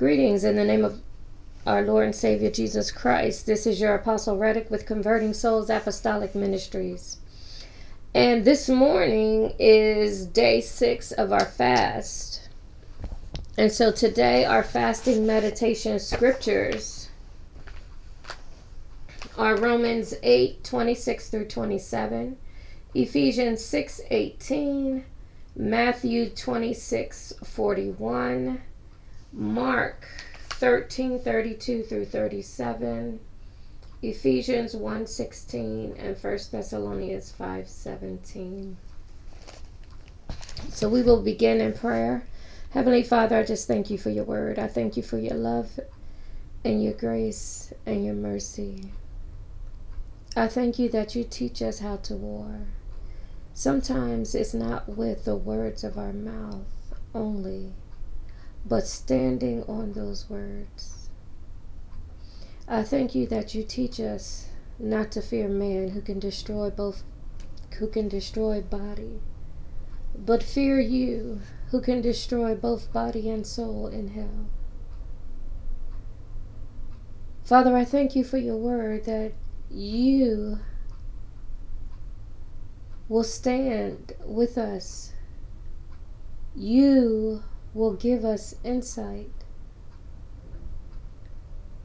Greetings in the name of our Lord and Savior Jesus Christ. This is your Apostle Reddick with Converting Souls Apostolic Ministries. And this morning is day six of our fast. And so today, our fasting meditation scriptures are Romans 8 26 through 27, Ephesians 6 18, Matthew 26 41. Mark 13 32 through 37, Ephesians 1 16, and 1 Thessalonians 5 17. So we will begin in prayer. Heavenly Father, I just thank you for your word. I thank you for your love and your grace and your mercy. I thank you that you teach us how to war. Sometimes it's not with the words of our mouth only but standing on those words. I thank you that you teach us not to fear man who can destroy both who can destroy body, but fear you who can destroy both body and soul in hell. Father, I thank you for your word that you will stand with us. You will give us insight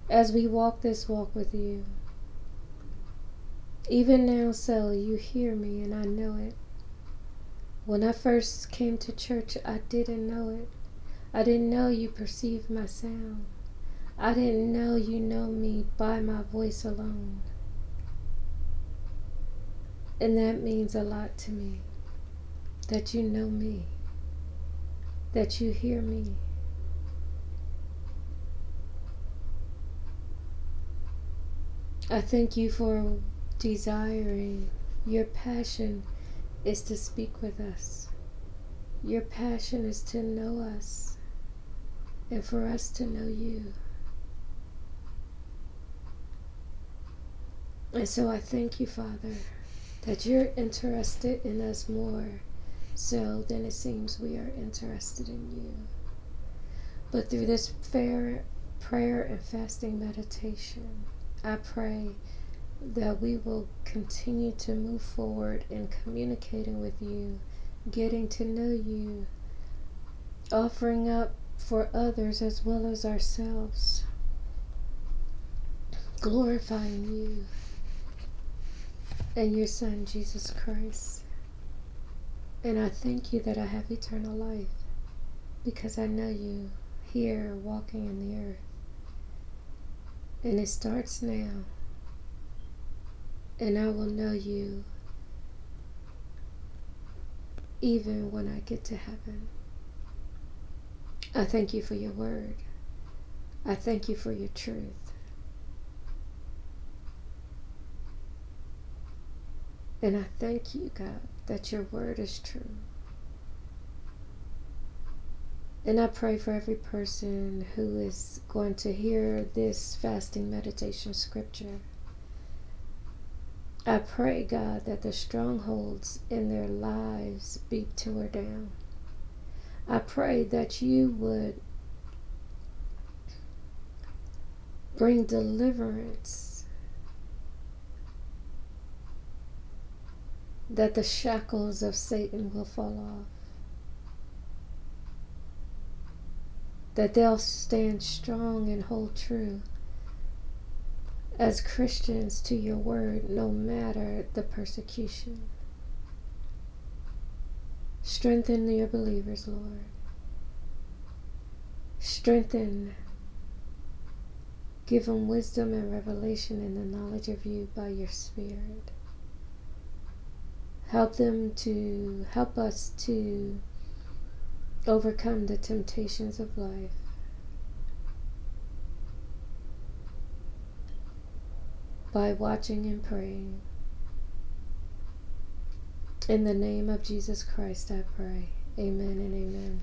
as we walk this walk with you. Even now, so you hear me and I know it. When I first came to church, I didn't know it. I didn't know you perceived my sound. I didn't know you know me by my voice alone. And that means a lot to me that you know me that you hear me. I thank you for desiring. Your passion is to speak with us. Your passion is to know us and for us to know you. And so I thank you, Father, that you're interested in us more so then it seems we are interested in you. But through this fair prayer and fasting meditation, I pray that we will continue to move forward in communicating with you, getting to know you, offering up for others as well as ourselves, glorifying you and your Son, Jesus Christ. And I thank you that I have eternal life because I know you here walking in the earth. And it starts now. And I will know you even when I get to heaven. I thank you for your word. I thank you for your truth. And I thank you, God, that your word is true. And I pray for every person who is going to hear this fasting meditation scripture. I pray, God, that the strongholds in their lives be torn down. I pray that you would bring deliverance that the shackles of Satan will fall off. That they'll stand strong and hold true as Christians to your word, no matter the persecution. Strengthen your believers, Lord. Strengthen. Give them wisdom and revelation in the knowledge of you by your Spirit. Help them to help us to overcome the temptations of life. By watching and praying. In the name of Jesus Christ, I pray. Amen and amen.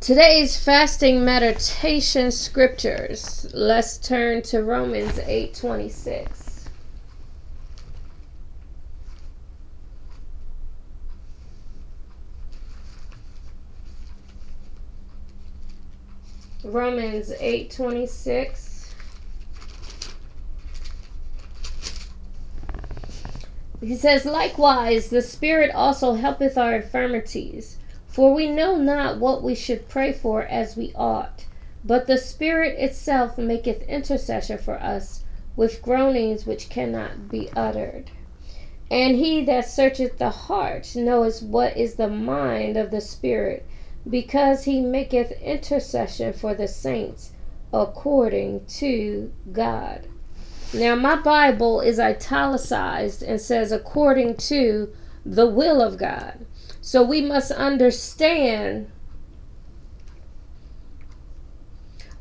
Today's fasting meditation scriptures. Let's turn to Romans 8 26. Romans 8:26 He says, Likewise, the Spirit also helpeth our infirmities, for we know not what we should pray for as we ought. But the Spirit itself maketh intercession for us with groanings which cannot be uttered. And he that searcheth the heart knoweth what is the mind of the Spirit, because he maketh intercession for the saints according to God. Now, my Bible is italicized and says according to the will of God. So we must understand.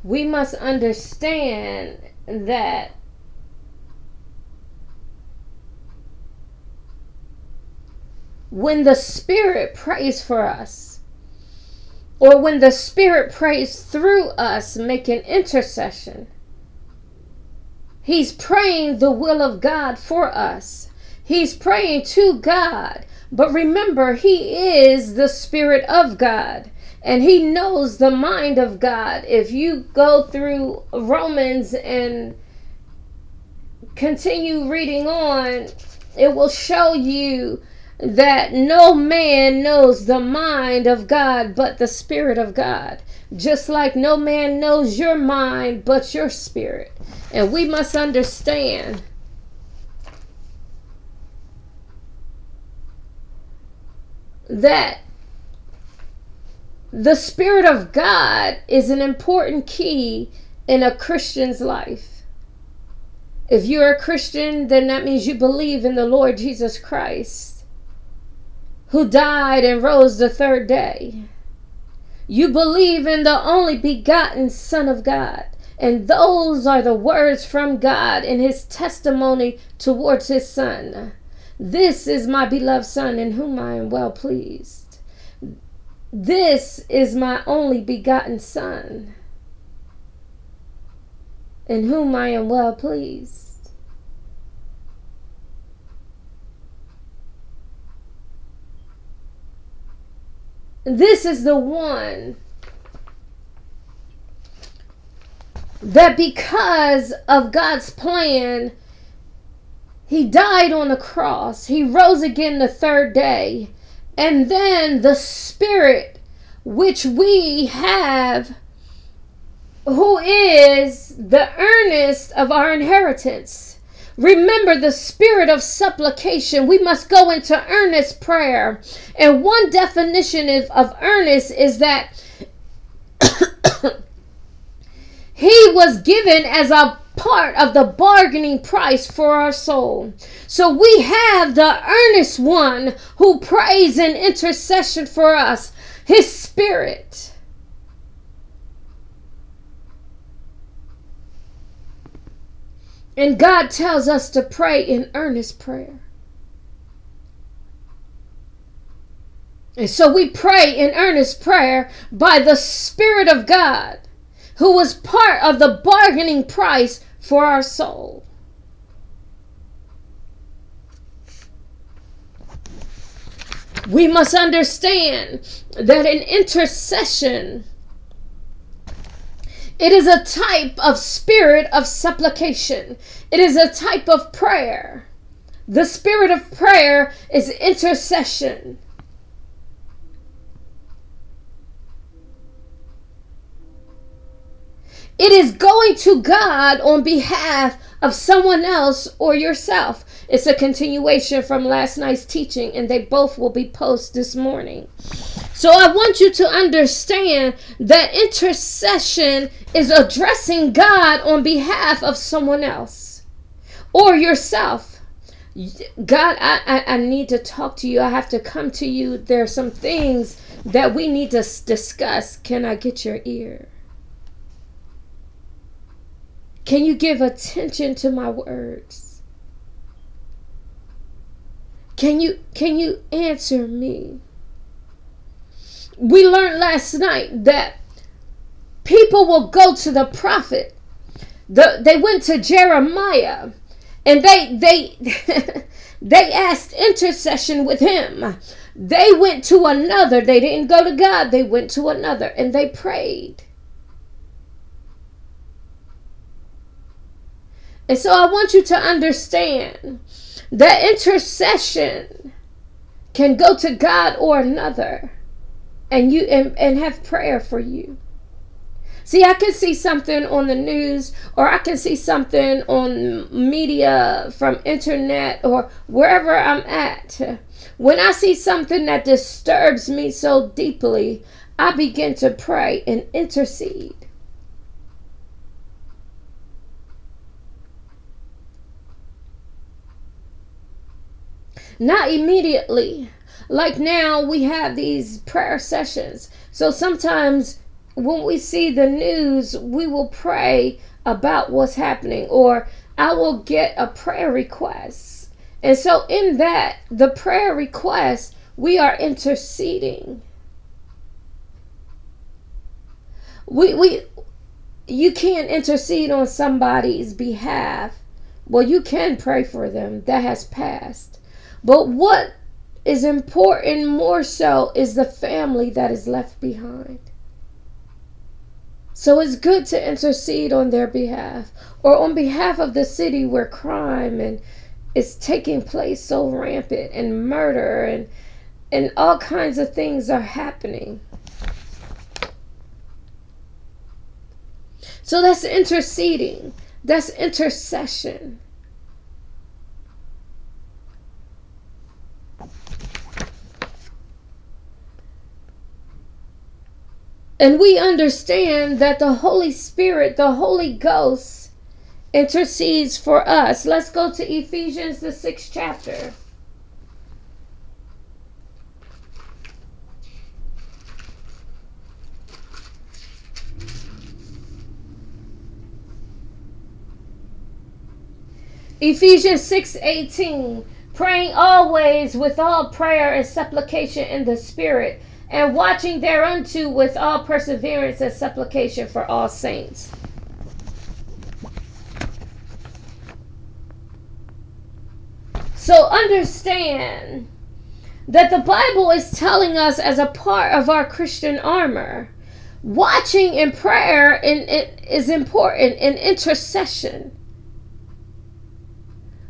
We must understand that when the Spirit prays for us, or when the Spirit prays through us, making intercession, He's praying the will of God for us. He's praying to God. But remember, He is the Spirit of God and He knows the mind of God. If you go through Romans and continue reading on, it will show you that no man knows the mind of God but the Spirit of God. Just like no man knows your mind but your spirit. And we must understand that the Spirit of God is an important key in a Christian's life. If you're a Christian, then that means you believe in the Lord Jesus Christ who died and rose the third day. You believe in the only begotten Son of God. And those are the words from God in his testimony towards his Son. This is my beloved Son in whom I am well pleased. This is my only begotten Son in whom I am well pleased. This is the one that because of God's plan, he died on the cross. He rose again the third day. And then the Spirit, which we have, who is the earnest of our inheritance. Remember the spirit of supplication. We must go into earnest prayer. And one definition of, earnest is that he was given as a part of the bargaining price for our soul. So we have the earnest one who prays in intercession for us, his spirit. And God tells us to pray in earnest prayer. And so we pray in earnest prayer by the Spirit of God, who was part of the bargaining price for our soul. We must understand that an intercession it is a type of spirit of supplication. It is a type of prayer. The spirit of prayer is intercession. It is going to God on behalf of someone else or yourself. It's a continuation from last night's teaching, and they both will be posted this morning. So I want you to understand that intercession is addressing God on behalf of someone else or yourself. God, I, I, I, need to talk to you. I have to come to you. There are some things that we need to discuss. Can I get your ear? Can you give attention to my words? Can you can you answer me? we learned last night that people will go to the prophet. The, they went to Jeremiah and they they they asked intercession with him. They went to another. They didn't go to God. They went to another and they prayed. And so I want you to understand that intercession can go to God or another and you and, and have prayer for you. See, I can see something on the news or I can see something on media from internet or wherever I'm at. When I see something that disturbs me so deeply, I begin to pray and intercede. Not immediately. Like now, we have these prayer sessions. So sometimes when we see the news, we will pray about what's happening, or I will get a prayer request. And so, in that, the prayer request, we are interceding. We, we, you can't intercede on somebody's behalf. Well, you can pray for them. That has passed. But what is important more so is the family that is left behind. So it's good to intercede on their behalf or on behalf of the city where crime and is taking place so rampant and murder and and all kinds of things are happening. So that's interceding. That's intercession. And we understand that the Holy Spirit, the Holy Ghost, intercedes for us. Let's go to Ephesians, the sixth chapter. Ephesians 6 18, praying always with all prayer and supplication in the Spirit and watching thereunto with all perseverance and supplication for all saints. So understand that the Bible is telling us as a part of our Christian armor. Watching in prayer in, it is important in intercession.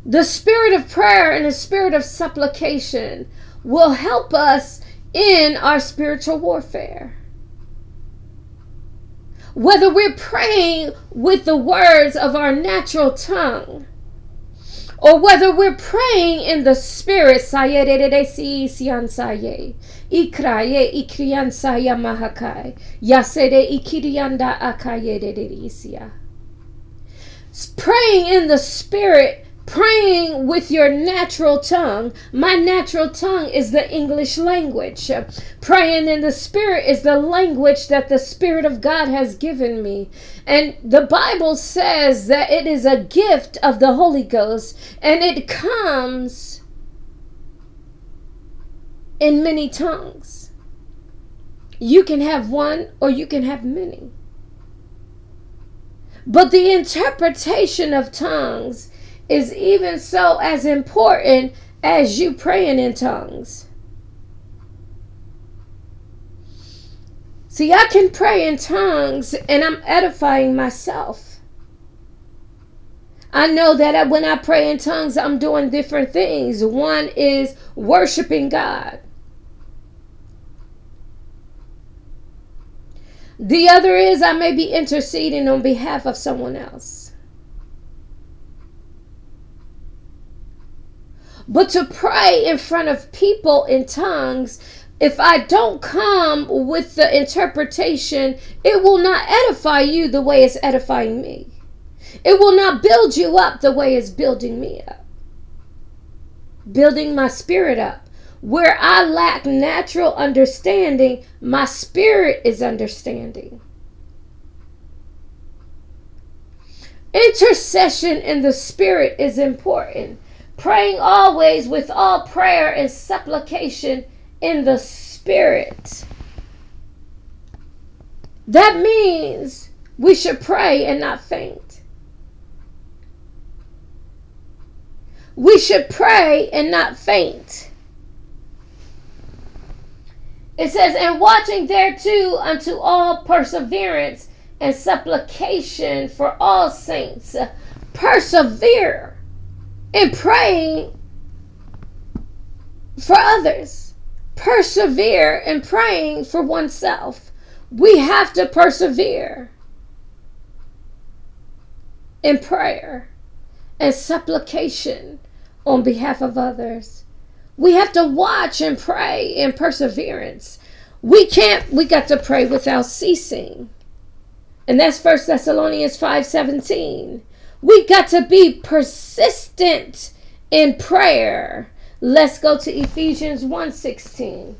The spirit of prayer and the spirit of supplication will help us in our spiritual warfare. Whether we're praying with the words of our natural tongue, or whether we're praying in the spirit, Praying in the spirit praying with your natural tongue. My natural tongue is the English language. Praying in the Spirit is the language that the Spirit of God has given me. And the Bible says that it is a gift of the Holy Ghost and it comes in many tongues. You can have one or you can have many. But the interpretation of tongues is even so as important as you praying in tongues. See, I can pray in tongues and I'm edifying myself. I know that when I pray in tongues, I'm doing different things. One is worshiping God, the other is I may be interceding on behalf of someone else. But to pray in front of people in tongues, if I don't come with the interpretation, it will not edify you the way it's edifying me. It will not build you up the way it's building me up, building my spirit up. Where I lack natural understanding, my spirit is understanding. Intercession in the spirit is important praying always with all prayer and supplication in the Spirit. That means we should pray and not faint. We should pray and not faint. It says, and watching thereto unto all perseverance and supplication for all saints persevere in praying for others, persevere in praying for oneself. We have to persevere in prayer and supplication on behalf of others. We have to watch and pray in perseverance. We can't, we got to pray without ceasing. And that's First Thessalonians 5:17. We got to be persistent in prayer. Let's go to Ephesians 1:16.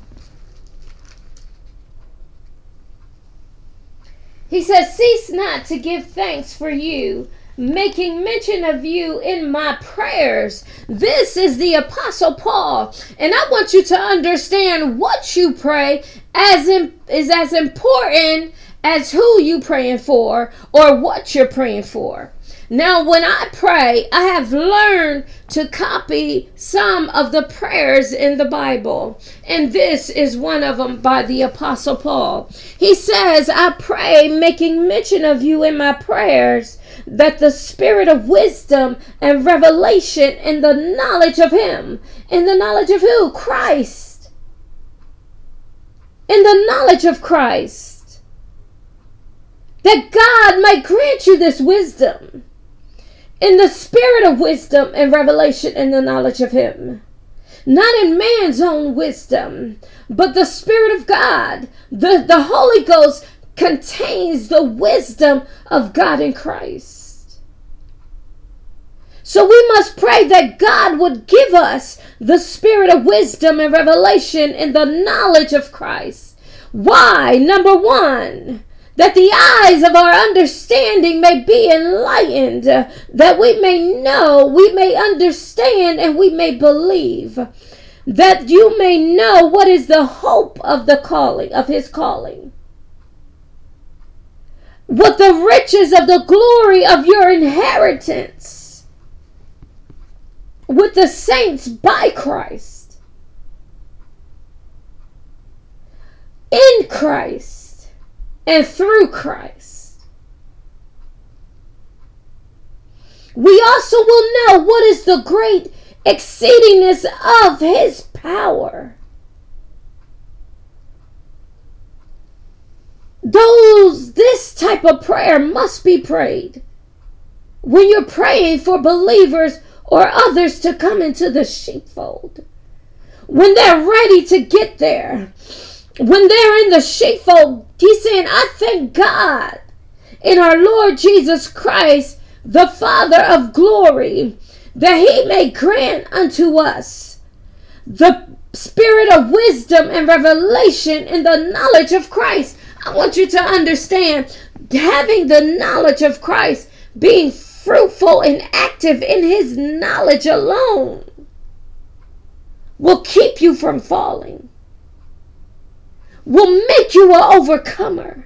He says, Cease not to give thanks for you, making mention of you in my prayers. This is the Apostle Paul. And I want you to understand what you pray as in, is as important as who you praying for or what you're praying for. Now, when I pray, I have learned to copy some of the prayers in the Bible, and this is one of them by the Apostle Paul. He says, I pray, making mention of you in my prayers, that the spirit of wisdom and revelation in the knowledge of Him, in the knowledge of who? Christ. In the knowledge of Christ. That God might grant you this wisdom in the spirit of wisdom and revelation in the knowledge of Him. Not in man's own wisdom, but the Spirit of God. The, the Holy Ghost contains the wisdom of God in Christ. So we must pray that God would give us the spirit of wisdom and revelation in the knowledge of Christ. Why? Number one, that the eyes of our understanding may be enlightened, that we may know, we may understand, and we may believe, that you may know what is the hope of the calling, of his calling. What the riches of the glory of your inheritance with the saints by Christ. In Christ and through Christ. We also will know what is the great exceedingness of his power. Those this type of prayer must be prayed when you're praying for believers or others to come into the sheepfold. When they're ready to get there, when they're in the sheepfold, he's saying, I thank God in our Lord Jesus Christ, the Father of glory, that he may grant unto us the spirit of wisdom and revelation in the knowledge of Christ. I want you to understand having the knowledge of Christ, being fruitful and active in his knowledge alone, will keep you from falling will make you an overcomer.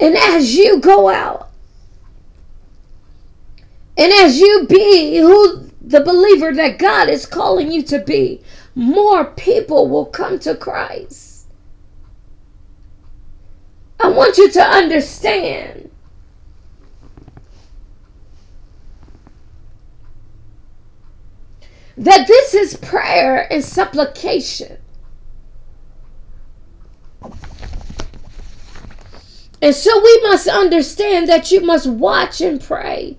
And as you go out, and as you be who the believer that God is calling you to be, more people will come to Christ. I want you to understand that this is prayer and supplication. And so we must understand that you must watch and pray,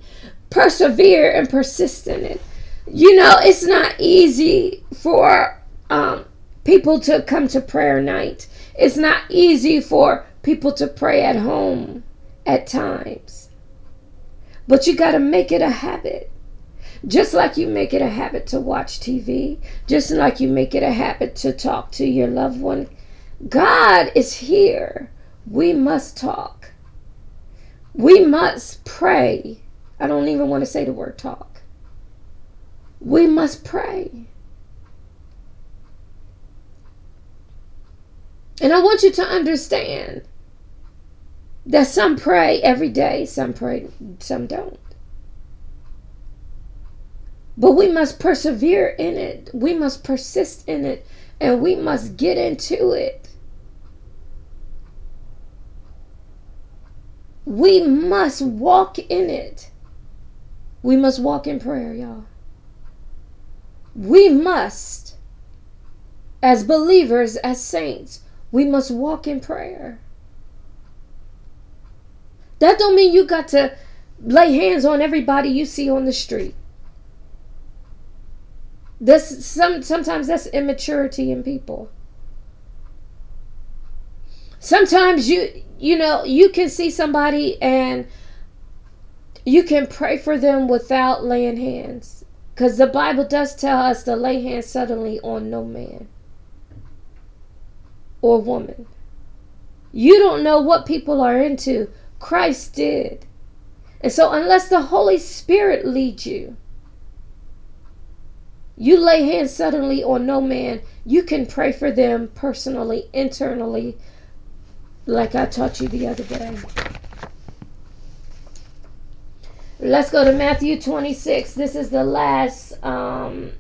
persevere and persist in it. You know, it's not easy for um, people to come to prayer night. It's not easy for people to pray at home at times. But you got to make it a habit. Just like you make it a habit to watch TV, just like you make it a habit to talk to your loved one, God is here. We must talk. We must pray. I don't even want to say the word talk. We must pray. And I want you to understand that some pray every day, some pray, some don't. But we must persevere in it. We must persist in it. And we must get into it. We must walk in it. We must walk in prayer, y'all. We must, as believers, as saints, we must walk in prayer. That don't mean you got to lay hands on everybody you see on the street. This some sometimes that's immaturity in people. Sometimes you you know, you can see somebody and you can pray for them without laying hands. Because the Bible does tell us to lay hands suddenly on no man or woman. You don't know what people are into. Christ did. And so, unless the Holy Spirit leads you, you lay hands suddenly on no man. You can pray for them personally, internally, like I taught you the other day. Let's go to Matthew 26. This is the last. Um,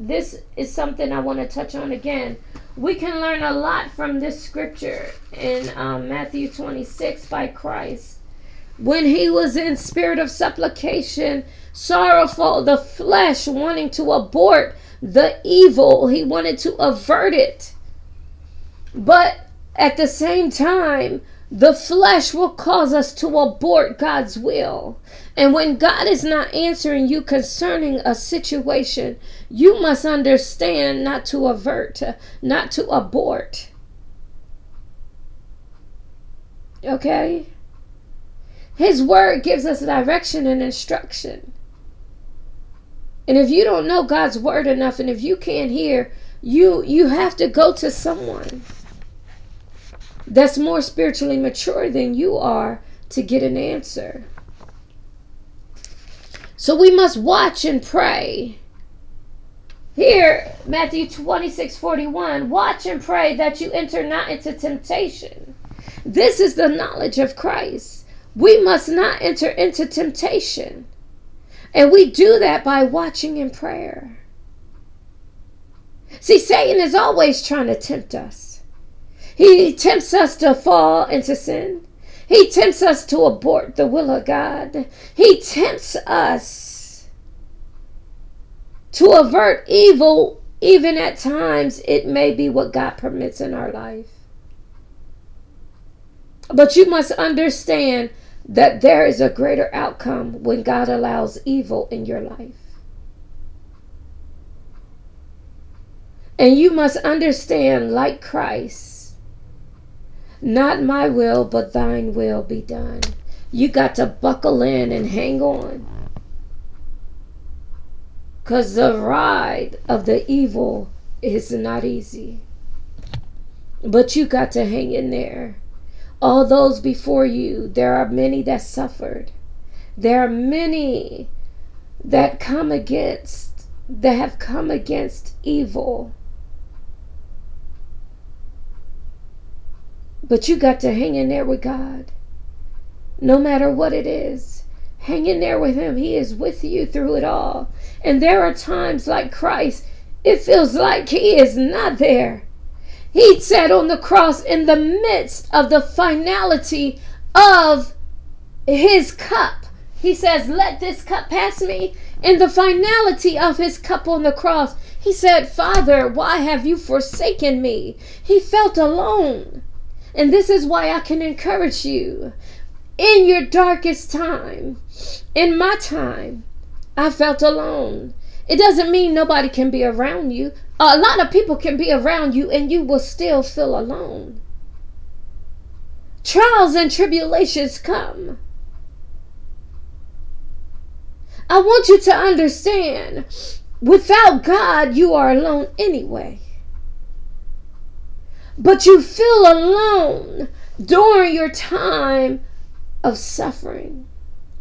this is something I want to touch on again. We can learn a lot from this scripture in um, Matthew 26 by Christ. When he was in spirit of supplication, sorrowful, the flesh wanting to abort the evil, he wanted to avert it. But at the same time, the flesh will cause us to abort God's will. And when God is not answering you concerning a situation, you must understand not to avert, not to abort. Okay? His word gives us direction and instruction. And if you don't know God's word enough and if you can't hear, you you have to go to someone that's more spiritually mature than you are to get an answer. So we must watch and pray. Here, Matthew 26 41, watch and pray that you enter not into temptation. This is the knowledge of Christ. We must not enter into temptation. And we do that by watching in prayer. See, Satan is always trying to tempt us. He tempts us to fall into sin. He tempts us to abort the will of God. He tempts us to avert evil, even at times it may be what God permits in our life. But you must understand that there is a greater outcome when God allows evil in your life. And you must understand, like Christ, not my will, but thine will be done. You got to buckle in and hang on. Because the ride of the evil is not easy. But you got to hang in there. All those before you, there are many that suffered. There are many that come against, that have come against evil But you got to hang in there with God. No matter what it is, hang in there with Him. He is with you through it all. And there are times like Christ, it feels like He is not there. He sat on the cross in the midst of the finality of His cup. He says, Let this cup pass me. In the finality of His cup on the cross, He said, Father, why have you forsaken me? He felt alone. And this is why I can encourage you. In your darkest time, in my time, I felt alone. It doesn't mean nobody can be around you. A lot of people can be around you and you will still feel alone. Trials and tribulations come. I want you to understand without God, you are alone anyway but you feel alone during your time of suffering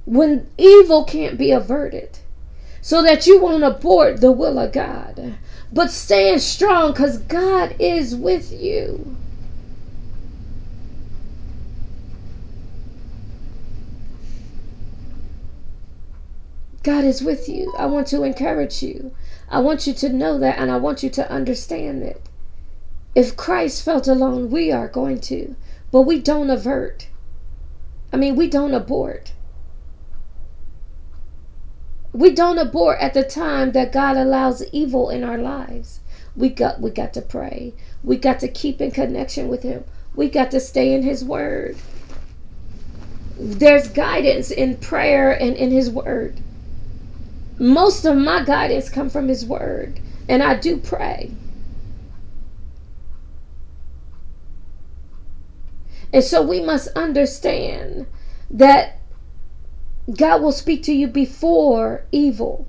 when evil can't be averted so that you won't abort the will of God. But stand strong because God is with you. God is with you. I want to encourage you. I want you to know that and I want you to understand it. If Christ felt alone, we are going to, but we don't avert. I mean, we don't abort. We don't abort at the time that God allows evil in our lives. We got we got to pray. We got to keep in connection with him. We got to stay in his word. There's guidance in prayer and in his word. Most of my guidance come from his word, and I do pray. And so we must understand that God will speak to you before evil.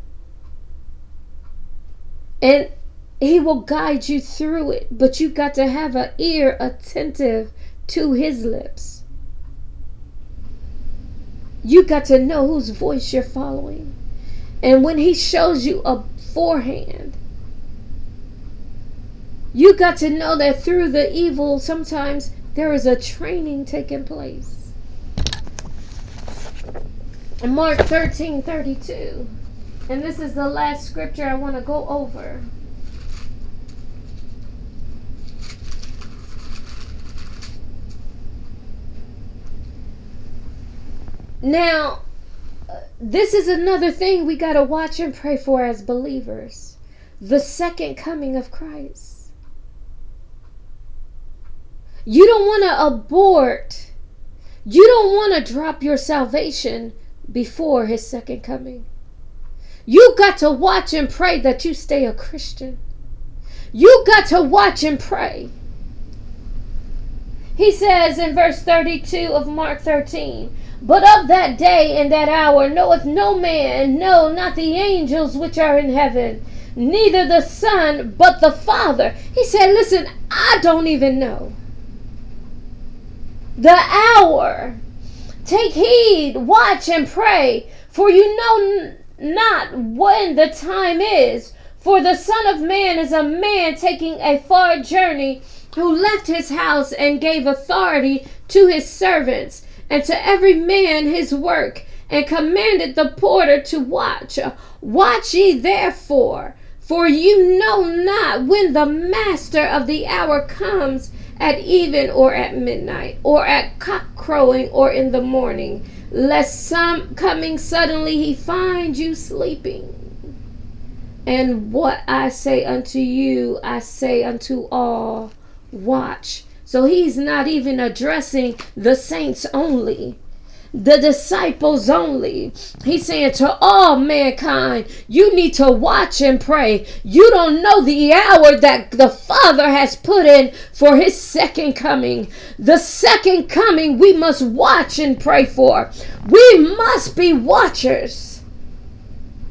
And he will guide you through it, but you got to have an ear attentive to his lips. You got to know whose voice you're following. And when he shows you a forehand, you got to know that through the evil, sometimes there is a training taking place. Mark 13 32, and this is the last scripture I want to go over. Now, uh, this is another thing we got to watch and pray for as believers the second coming of Christ. You don't want to abort, you don't want to drop your salvation before his second coming. You got to watch and pray that you stay a Christian. You got to watch and pray. He says in verse 32 of Mark 13, but of that day and that hour knoweth no man, no, not the angels which are in heaven, neither the Son, but the Father. He said, Listen, I don't even know. The hour. Take heed, watch, and pray, for you know not when the time is. For the Son of Man is a man taking a far journey who left his house and gave authority to his servants and to every man his work, and commanded the porter to watch. Watch ye therefore, for you know not when the master of the hour comes at even or at midnight, or at cock crowing or in the morning, lest some coming suddenly he find you sleeping. And what I say unto you, I say unto all watch. So he's not even addressing the saints only, the disciples only. He's saying to all mankind, you need to watch and pray. You don't know the hour that the Father has put in for his second coming. The second coming we must watch and pray for. We must be watchers.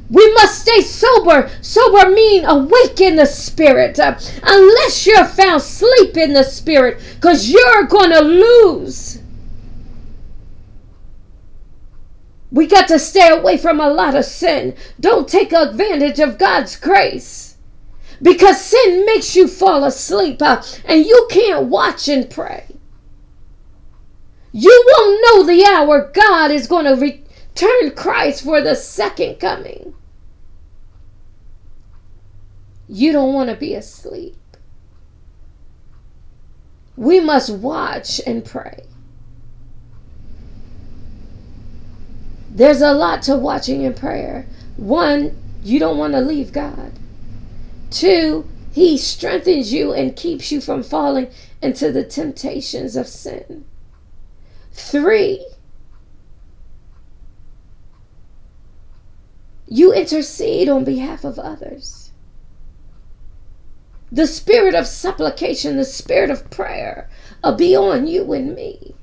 We must stay sober. Sober mean awake in the spirit. Uh, unless you're found sleep in the spirit, because you're going to lose. We got to stay away from a lot of sin. Don't take advantage of God's grace. Because sin makes you fall asleep uh, and you can't watch and pray. You won't know the hour God is going to return Christ for the second coming. You don't want to be asleep. We must watch and pray. There's a lot to watching and prayer. One, you don't want to leave God. Two, He strengthens you and keeps you from falling into the temptations of sin. Three, you intercede on behalf of others the spirit of supplication, the spirit of prayer will be on you and me.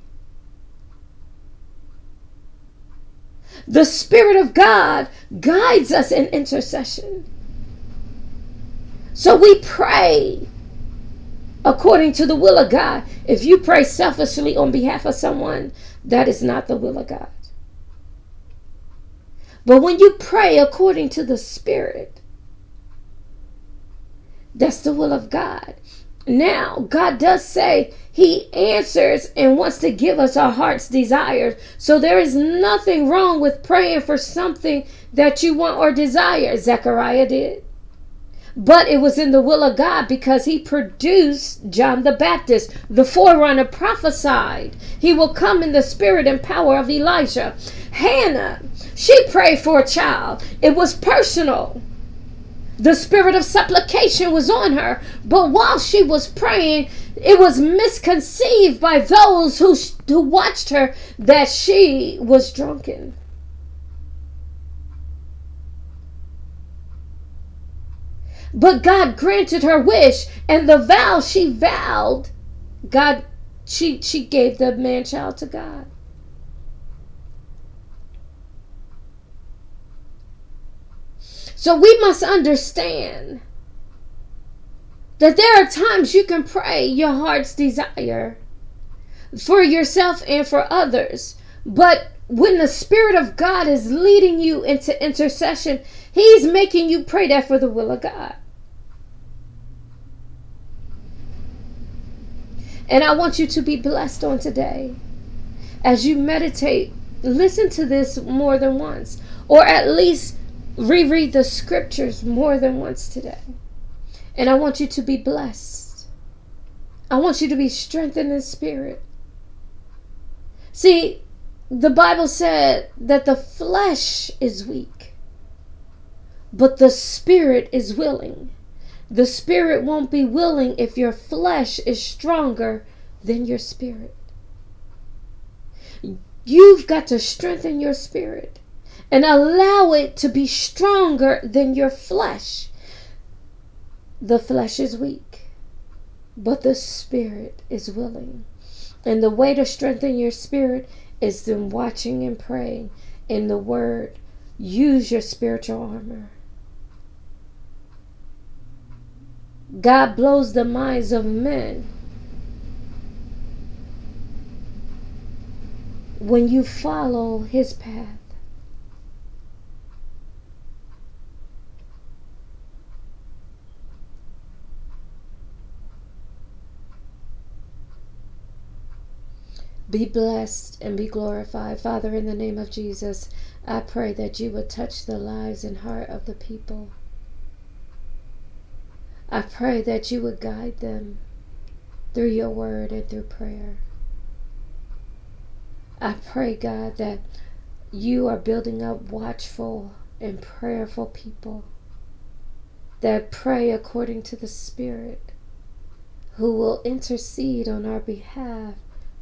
The Spirit of God guides us in intercession. So we pray according to the will of God. If you pray selfishly on behalf of someone, that is not the will of God. But when you pray according to the Spirit, that's the will of God. Now, God does say He answers and wants to give us our heart's desires. So there is nothing wrong with praying for something that you want or desire. Zechariah did. but it was in the will of God because he produced John the Baptist. The forerunner prophesied he will come in the spirit and power of Elijah. Hannah, she prayed for a child, it was personal. The spirit of supplication was on her, but while she was praying, it was misconceived by those who, who watched her that she was drunken. But God granted her wish, and the vow she vowed, God, she she gave the man child to God. So we must understand that there are times you can pray your heart's desire for yourself and for others. But when the Spirit of God is leading you into intercession, He's making you pray that for the will of God. And I want you to be blessed on today. As you meditate, listen to this more than once, or at least reread the scriptures more than once today. And I want you to be blessed. I want you to be strengthened in spirit. See, the Bible said that the flesh is weak, but the spirit is willing. The spirit won't be willing if your flesh is stronger than your spirit. You've got to strengthen your spirit and allow it to be stronger than your flesh. The flesh is weak, but the spirit is willing. And the way to strengthen your spirit is in watching and praying in the Word. Use your spiritual armor. God blows the minds of men. When you follow his path, Be blessed and be glorified. Father, in the name of Jesus, I pray that you would touch the lives and heart of the people. I pray that you would guide them through your word and through prayer. I pray, God, that you are building up watchful and prayerful people that pray according to the Spirit, who will intercede on our behalf,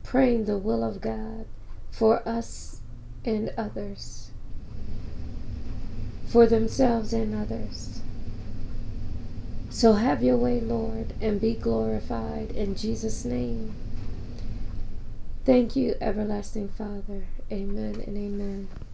praying the will of God for us and others, for themselves and others. So have your way, Lord, and be glorified in Jesus' name. Thank you, everlasting Father. Amen and amen.